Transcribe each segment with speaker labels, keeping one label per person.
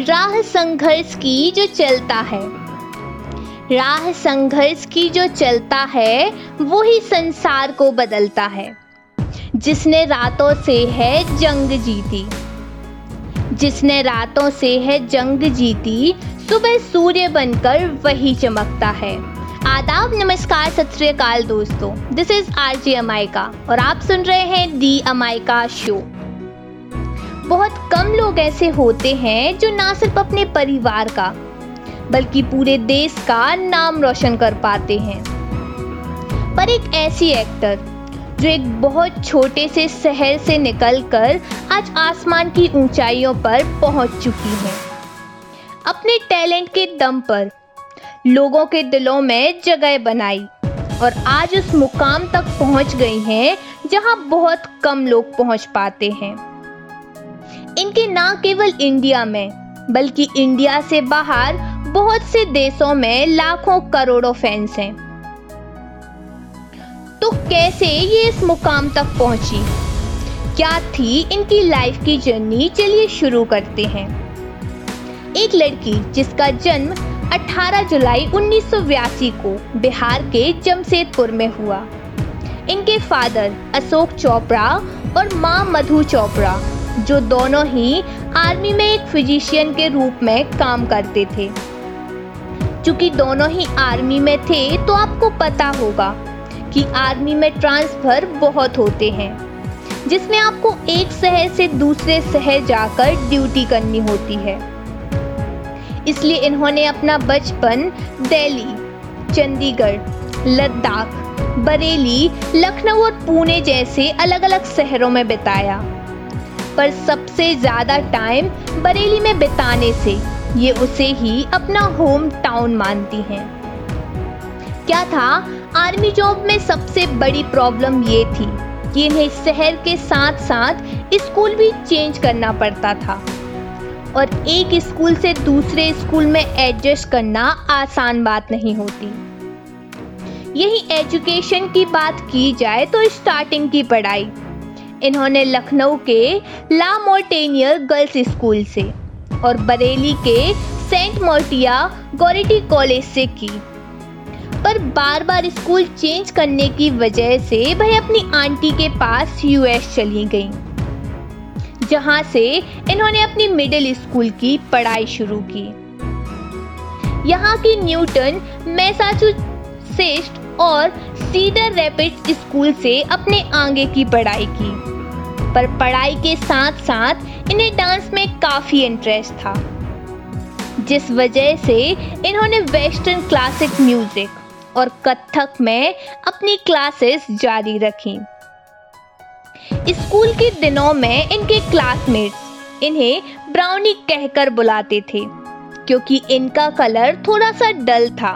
Speaker 1: राह संघर्ष की जो चलता है। राह संघर्ष की जो चलता है, वही संसार को बदलता है। जिसने रातों से है जंग जीती। जिसने रातों से है जंग जीती, सुबह सूर्य बनकर वही चमकता है। आदाब, नमस्कार, सत दोस्तों। दिस इज़ आर जी अमायका और आप सुन रहे हैं दी अमायका शो बहुत कम लोग ऐसे होते हैं जो ना सिर्फ़ अपने परिवार का, बल्कि पूरे देश का नाम रोशन कर पाते हैं। पर एक ऐसी एक्टर जो एक बहुत छोटे से शहर से निकलकर आज आसमान की ऊंचाइयों पर पहुँच चुकी है। अपने टैलेंट के दम पर, लोगों के दिलों में जगह बनाई और आज उस मुकाम तक पहुँच गई हैं जहाँ बहुत कम लोग पहुँच पाते हैं। इनके न केवल इंडिया में, बल्कि इंडिया से बाहर बहुत से देशों में लाखों करोड़ों फैंस हैं। तो कैसे ये इस मुकाम तक पहुँची? क्या थी इनकी लाइफ की जर्नी चलिए शुरू करते हैं। एक लड़की जिसका जन्म 18 जुलाई उन्नीस सौ बयासी को बिहार के जमशेदपुर में हुआ। इनके फादर अशोक चोपड़ा और माँ मधु चोपड़ा। जो दोनों ही आर्मी में एक फिजिशियन के रूप में काम करते थे। चूँकि दोनों ही आर्मी में थे तो आपको पता होगा कि आर्मी में ट्रांसफ़र बहुत होते हैं, जिसमें आपको एक शहर से दूसरे शहर जाकर ड्यूटी करनी होती है। इसलिए इन्होंने अपना बचपन दिल्ली, चंडीगढ़, लद्दाख, बरेली, लखनऊ और पुणे जैसे अलग अलग शहरों में बिताया। पर सबसे ज़्यादा टाइम बरेली में बिताने से। ये उसे ही अपना होम टाउन मानती हैं। क्या था? आर्मी जॉब में सबसे बड़ी प्रॉब्लम ये थी कि इन्हें शहर के साथ साथ स्कूल भी चेंज करना पड़ता था। और एक स्कूल से दूसरे स्कूल में एडजस्ट करना आसान बात नहीं होती। यही एजुकेशन की बात की जाए तो स्टार्टिंग की पढ़ाई। इन्होंने लखनऊ के ला मोर्टेनियर गर्ल्स स्कूल से और बरेली के सेंट मोर्टिया गोरिटी कॉलेज से की। पर बार बार स्कूल चेंज करने की वजह से वह अपनी आंटी के पास यूएस चली गई, जहाँ से इन्होंने अपनी मिडिल स्कूल की पढ़ाई शुरू की। यहाँ की न्यूटन, मैसाचुसेट्स और सीडर रैपिड स्कूल से अपने आगे की पढ़ाई की। पर पढ़ाई के साथ साथ इन्हें डांस में काफ़ी इंटरेस्ट था। जिस वजह से इन्होंने वेस्टर्न क्लासिक म्यूज़िक और कथक में अपनी क्लासेस जारी रखी। स्कूल के दिनों में इनके क्लासमेट्स इन्हें ब्राउनी कहकर बुलाते थे, क्योंकि इनका कलर थोड़ा सा डल था।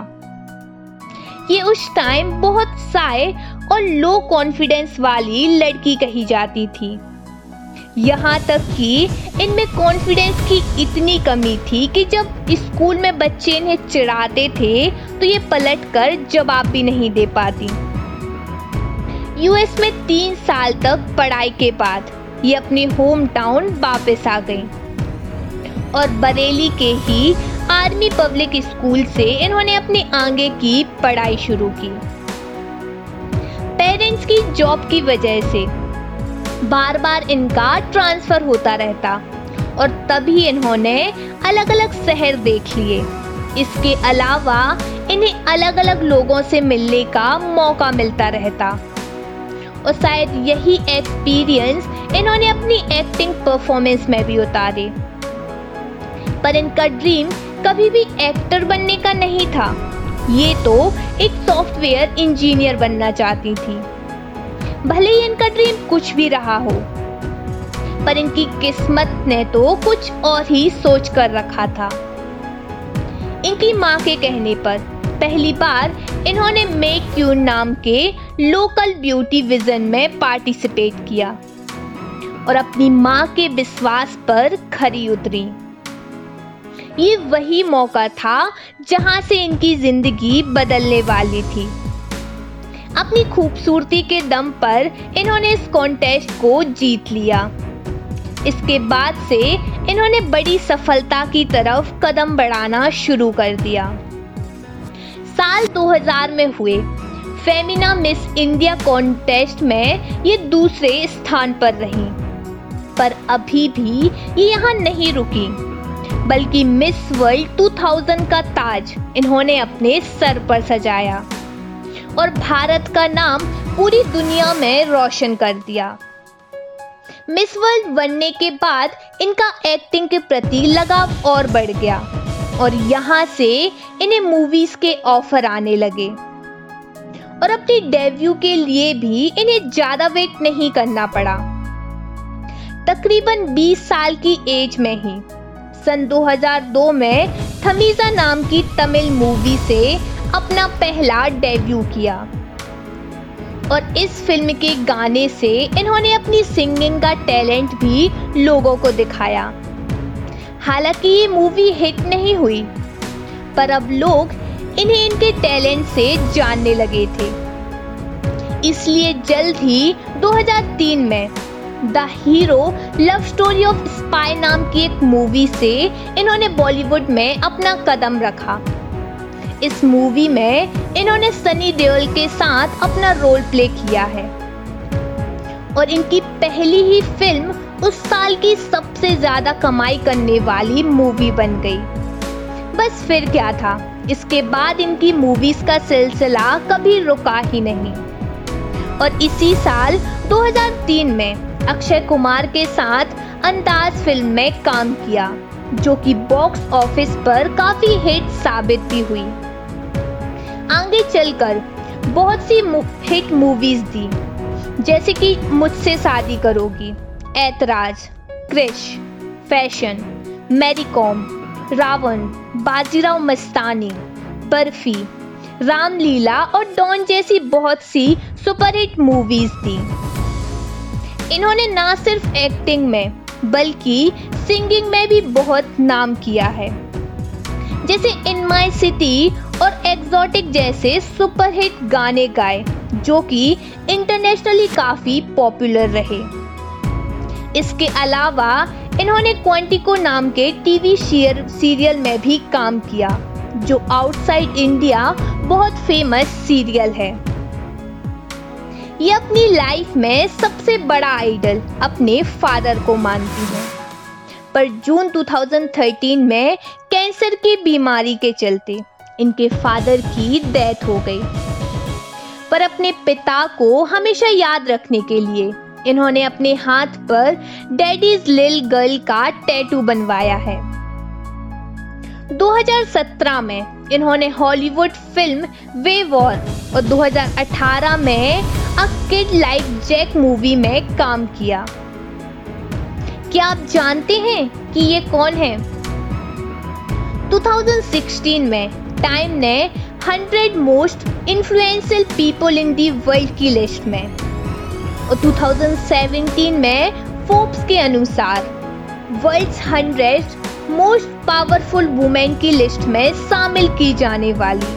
Speaker 1: ये उस टाइम बहुत साय और लो कॉन्फिडेंस वाली लड़की कही जाती थी। यहाँ तक कि इनमें कॉन्फिडेंस की इतनी कमी थी कि जब स्कूल में बच्चे इन्हें चिढ़ाते थे तो ये पलट कर जवाब भी नहीं दे पाती। यूएस में तीन साल तक पढ़ाई के बाद ये अपने होम टाउन वापस आ गई। और बरेली के ही आर्मी पब्लिक स्कूल से इन्होंने अपने आगे की पढ़ाई शुरू की। पेरेंट्स की जॉब की वजह से। बार बार इनका ट्रांसफ़र होता रहता और तभी इन्होंने अलग अलग शहर देख लिए। इसके अलावा इन्हें अलग अलग लोगों से मिलने का मौका मिलता रहता। और शायद यही एक्सपीरियंस इन्होंने अपनी एक्टिंग परफॉर्मेंस में भी उतारे। पर इनका ड्रीम कभी भी एक्टर बनने का नहीं था। ये तो एक सॉफ्टवेयर इंजीनियर बनना चाहती थी। भले ही इनका ड्रीम कुछ भी रहा हो, पर इनकी किस्मत ने तो कुछ और ही सोच कर रखा था। इनकी माँ के कहने पर पहली बार इन्होंने मेक यू नाम के लोकल ब्यूटी विजन में पार्टिसिपेट किया और अपनी माँ के विश्वास पर खरी उतरी। ये वही मौका था जहाँ से इनकी ज़िंदगी बदलने वाली थी। अपनी खूबसूरती के दम पर इन्होंने इस कॉन्टेस्ट को जीत लिया। इसके बाद से इन्होंने बड़ी सफलता की तरफ़ कदम बढ़ाना शुरू कर दिया। साल 2000 में हुए। फेमिना मिस इंडिया कॉन्टेस्ट में ये दूसरे स्थान पर रही। पर अभी भी ये यहाँ नहीं रुकी। बल्कि मिस वर्ल्ड 2000 का ताज इन्होंने अपने सर पर सजाया। और भारत का नाम पूरी दुनिया में रोशन कर दिया। मिस वर्ल्ड बनने के बाद इनका एक्टिंग के प्रति लगाव और बढ़ गया और यहाँ से इन्हें मूवीज़ के ऑफ़र आने लगे। और अपनी डेब्यू के लिए भी इन्हें ज़्यादा वेट नहीं करना पड़ा। तकरीबन 20 साल की एज में ही, सन 2002 में थमीजा नाम की तमिल मूवी से अपना पहला डेब्यू किया। और इस फ़िल्म के गाने से इन्होंने अपनी सिंगिंग का टैलेंट भी लोगों को दिखाया। हालाँकि ये मूवी हिट नहीं हुई, पर अब लोग इन्हें इनके टैलेंट से जानने लगे थे। इसलिए जल्द ही 2003 में the Hero Love Story of Spy नाम की एक मूवी से इन्होंने बॉलीवुड में अपना कदम रखा। इस मूवी में इन्होंने सनी देओल के साथ अपना रोल प्ले किया है। और इनकी पहली ही फ़िल्म उस साल की सबसे ज़्यादा कमाई करने वाली मूवी बन गई। बस फिर क्या था, इसके बाद इनकी मूवीज़ का सिलसिला कभी रुका ही नहीं। और इसी साल 2003 में अक्षय कुमार के साथ अंदाज फ़िल्म में काम किया, जो कि बॉक्स ऑफ़िस पर काफ़ी हिट साबित भी हुई। आगे चलकर बहुत सी हिट मूवीज़ दी। जैसे कि मुझसे शादी करोगी, ऐतराज, क्रिश, फ़ैशन मैरी कॉम रावण, बाजीराव मस्तानी, बर्फ़ी, रामलीला और डॉन जैसी बहुत सी सुपरहिट मूवीज़ दी। इन्होंने ना सिर्फ़ एक्टिंग में, बल्कि सिंगिंग में भी बहुत नाम किया है। जैसे इन माई सिटी और एग्जॉटिक जैसे सुपरहिट गाने गाए, जो कि इंटरनेशनली काफ़ी पॉपुलर रहे। इसके अलावा इन्होंने क्वांटिको नाम के टीवी शेयर सीरियल में भी काम किया, जो आउटसाइड इंडिया बहुत फ़ेमस सीरियल है। ये अपनी लाइफ में सबसे बड़ा आइडल अपने फादर को मानती है। पर जून 2013 में कैंसर की बीमारी के चलते इनके फादर की डेथ हो गई। पर अपने पिता को हमेशा याद रखने के लिए इन्होंने अपने हाथ पर डैडीज लिल गर्ल का टैटू बनवाया है। 2017 में इन्होंने हॉलीवुड फ़िल्म वे वॉर और 2018 में A Kid Like Jake movie में काम किया। क्या आप जानते हैं कि ये कौन है? 2016 में टाइम ने 100 most influential people in the world की लिस्ट में। और 2017 में फोर्ब्स के अनुसार वर्ल्ड्स 100 मोस्ट पावरफुल वुमेन की लिस्ट में शामिल की जाने वाली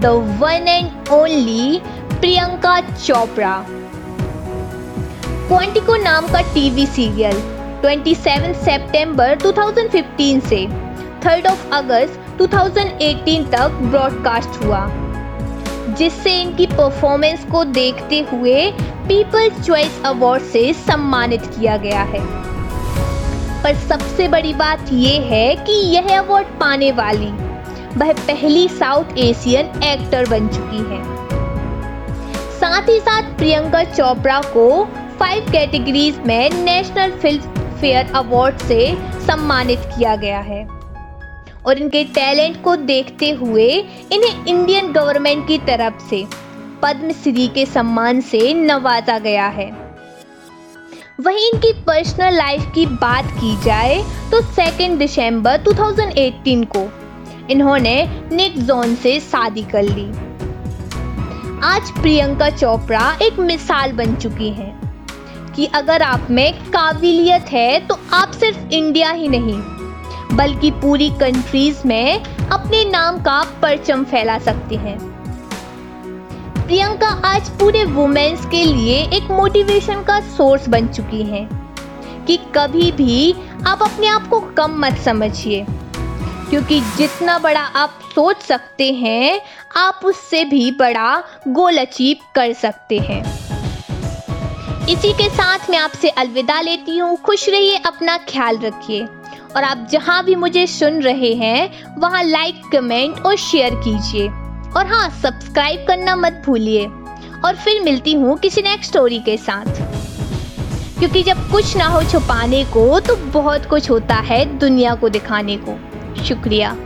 Speaker 1: the one and only Priyanka Chopra. Quantico नाम का टीवी सीरियल 27 सितंबर 2015 से 3 ऑफ़ अगस्त 2018 तक ब्रॉडकास्ट हुआ, जिससे इनकी परफॉर्मेंस को देखते हुए पीपल्स चॉइस अवार्ड से सम्मानित किया गया है। पर सबसे बड़ी बात यह है कि यह अवार्ड पाने वाली वह पहली साउथ एशियन एक्टर बन चुकी है। साथ ही साथ प्रियंका चोपड़ा को फाइव कैटेगरीज में नेशनल फ़िल्म फेयर अवार्ड से सम्मानित किया गया है। और इनके टैलेंट को देखते हुए इन्हें इंडियन गवर्नमेंट की तरफ़ से पद्मश्री के सम्मान से नवाजा गया है। वहीं इनकी पर्सनल लाइफ की बात की जाए तो सेकेंड दिसंबर 2018 को इन्होंने निक जोन से शादी कर ली। आज प्रियंका चोपड़ा एक मिसाल बन चुकी हैं कि अगर आप में काबिलियत है तो आप सिर्फ़ इंडिया ही नहीं बल्कि पूरी कंट्रीज़ में अपने नाम का परचम फैला सकती हैं। प्रियंका आज पूरे वुमेन्स के लिए एक मोटिवेशन का सोर्स बन चुकी हैं कि कभी भी आप अपने आप को कम मत समझिए, क्योंकि जितना बड़ा आप सोच सकते हैं, आप उससे भी बड़ा गोल अचीव कर सकते हैं। इसी के साथ मैं आपसे अलविदा लेती हूँ। खुश रहिए, अपना ख्याल रखिए। और आप जहाँ भी मुझे सुन रहे हैं, वहाँ लाइक कमेंट और शेयर कीजिए। और हाँ सब्सक्राइब करना मत भूलिए। और फिर मिलती हूँ किसी नेक्स्ट स्टोरी के साथ। क्योंकि जब कुछ ना हो छुपाने को तो बहुत कुछ होता है दुनिया को दिखाने को। शुक्रिया।